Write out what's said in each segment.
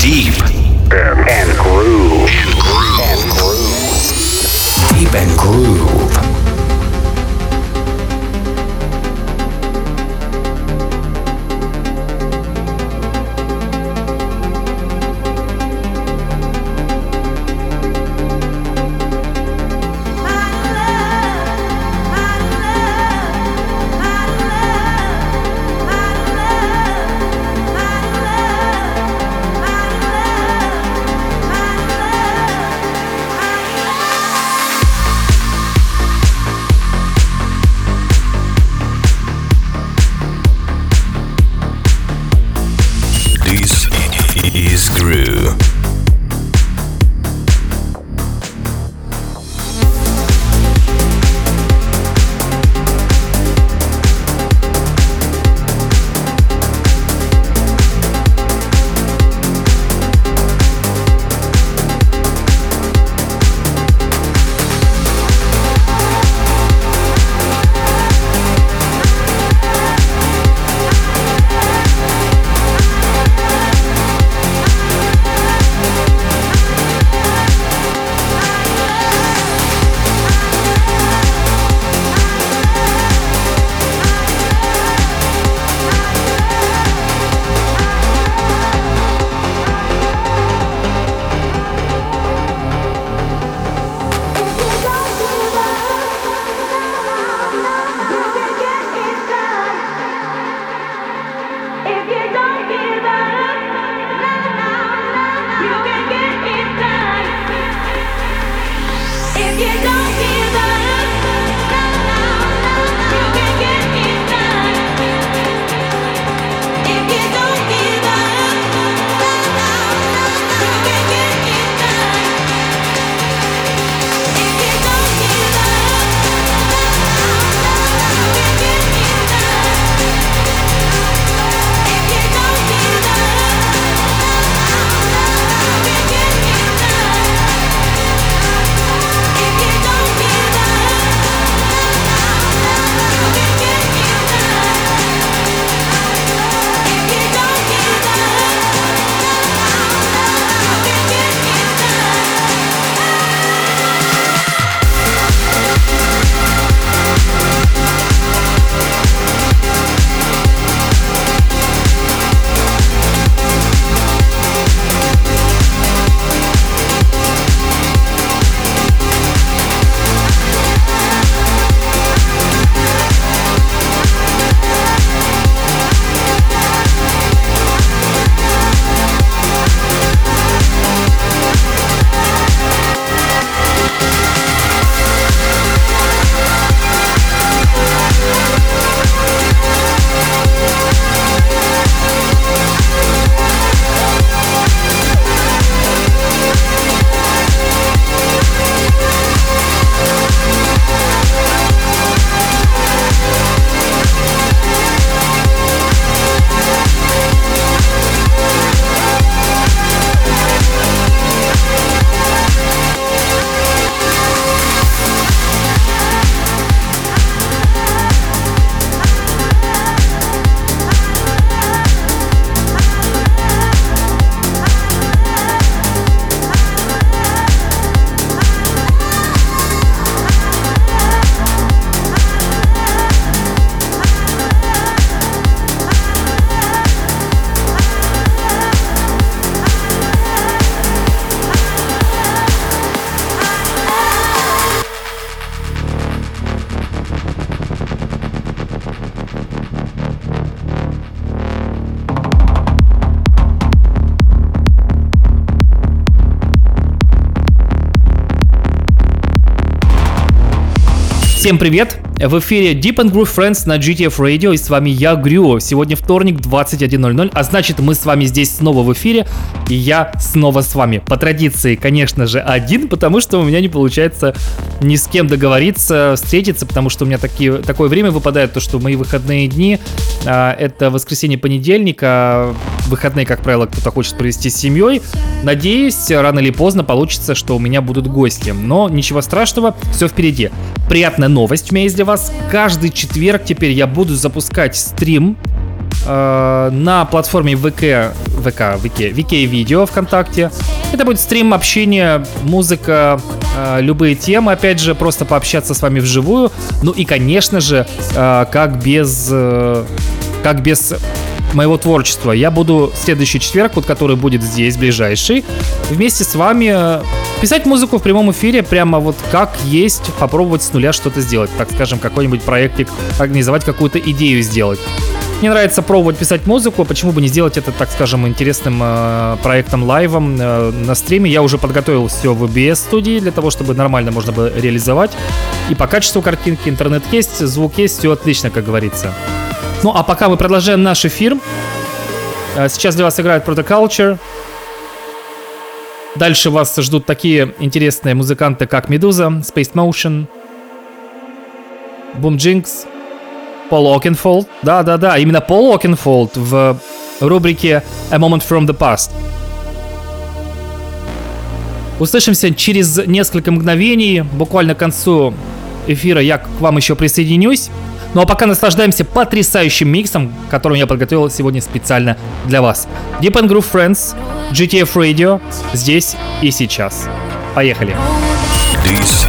Deep and, and groove. And groove. And groove. Deep and groove. Всем привет! В эфире Deep and Groove Friends на GTF Radio и с вами я, Грю. Сегодня вторник, 21.00, а значит мы с вами здесь снова в эфире и я снова с вами. По традиции, конечно же, один, потому что у меня не получается ни с кем договориться, встретиться, потому что у меня такие, такое время выпадает, то что мои выходные дни а, это воскресенье-понедельник, а выходные, как правило, кто-то хочет провести с семьей. Надеюсь, рано или поздно получится, что у меня будут гости. Но ничего страшного, все впереди. Приятная новость у меня есть для вас каждый четверг теперь я буду запускать стрим на платформе ВК ВК, ВК, ВК видео ВКонтакте. Это будет стрим, общение, музыка, э, любые темы, опять же, просто пообщаться с вами вживую. Ну и, конечно же, э, как без... Э, как без моего творчества. Я буду следующий четверг, вот который будет здесь, ближайший, вместе с вами э, писать музыку в прямом эфире, прямо вот как есть, попробовать с нуля что-то сделать. Так скажем, какой-нибудь проектик, организовать какую-то идею сделать. Мне нравится пробовать писать музыку, почему бы не сделать это, так скажем, интересным э, проектом лайвом э, на стриме. Я уже подготовил все в OBS студии для того, чтобы нормально можно было реализовать. И по качеству картинки интернет есть, звук есть, все отлично, как говорится. Ну а пока мы продолжаем наш эфир. Э, сейчас для вас играет Protoculture. Дальше вас ждут такие интересные музыканты, как Meduza, Space Motion, Boom Jinx, Пол Окенфолд. Да-да-да, именно Пол Окенфолд в рубрике A Moment From The Past. Услышимся через несколько мгновений, буквально к концу эфира я к вам еще присоединюсь. Ну а пока наслаждаемся потрясающим миксом, который я подготовил сегодня специально для вас. Deep and Groove Friends, GTF Radio, здесь и сейчас. Поехали. This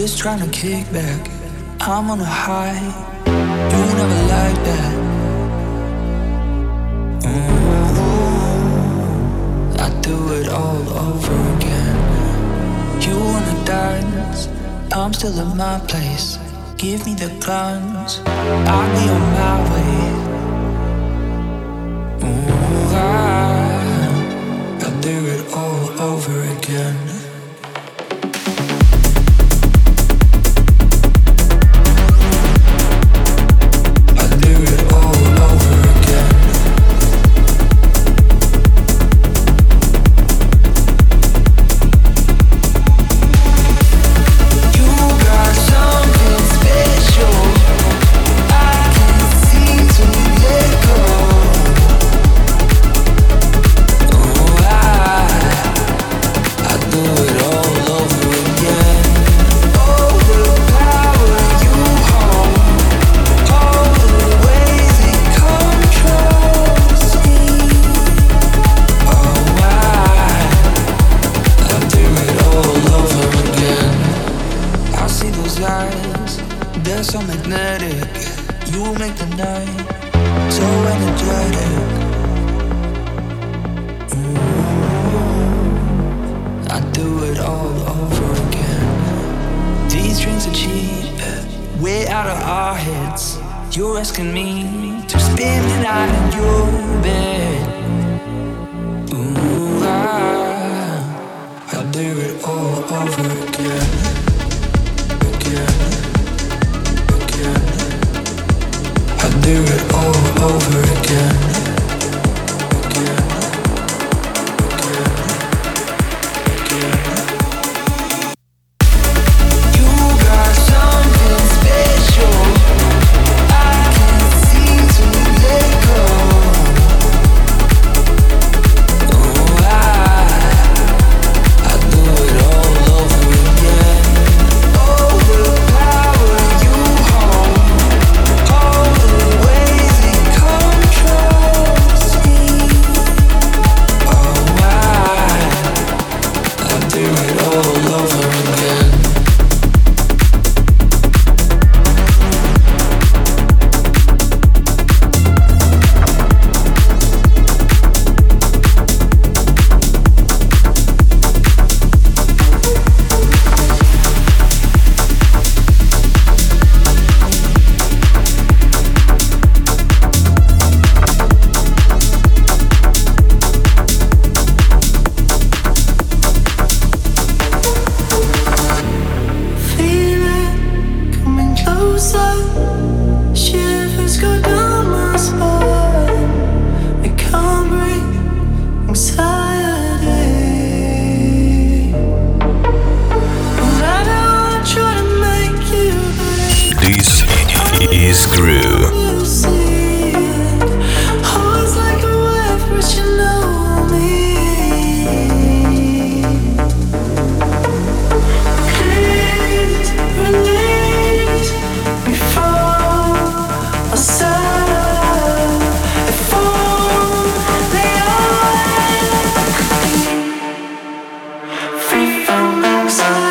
just trying to kick back. I'm on a high. You never like that. Mm-hmm. I do it all over again. You wanna dance? I'm still at my place. Give me the guns. I'll be on my way. Ooh, I, I do it all over again. do it all over again. found myself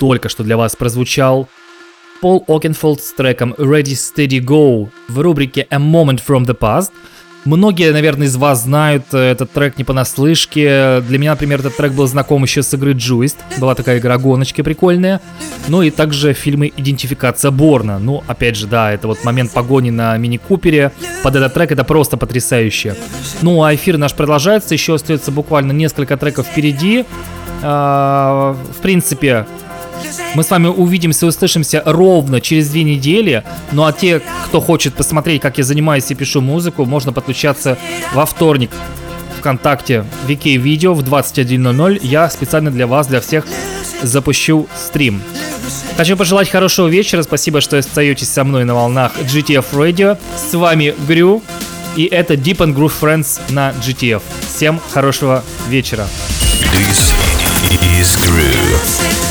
только что для вас прозвучал Пол Окенфолд с треком Ready Steady Go в рубрике A Moment from the Past. Многие, наверное, из вас знают э, этот трек не понаслышке. Для меня, например, этот трек был знаком еще с игры Juiced. Была такая игра гоночки прикольная. Ну и также фильмы «Идентификация Борна». Ну, опять же, да, это вот момент погони на мини-купере. Под этот трек это просто потрясающе. Ну, а эфир наш продолжается. Еще остается буквально несколько треков впереди. А, в принципе, мы с вами увидимся услышимся ровно через две недели. Ну а те, кто хочет посмотреть, как я занимаюсь и пишу музыку, можно подключаться во вторник ВКонтакте VK Видео в 21.00 я специально для вас, для всех запущу стрим. Хочу пожелать хорошего вечера. Спасибо, что остаетесь со мной на волнах GTF Radio. С вами Грю. И это Deep and Groove Friends на GTF. Всем хорошего вечера. This is Groove.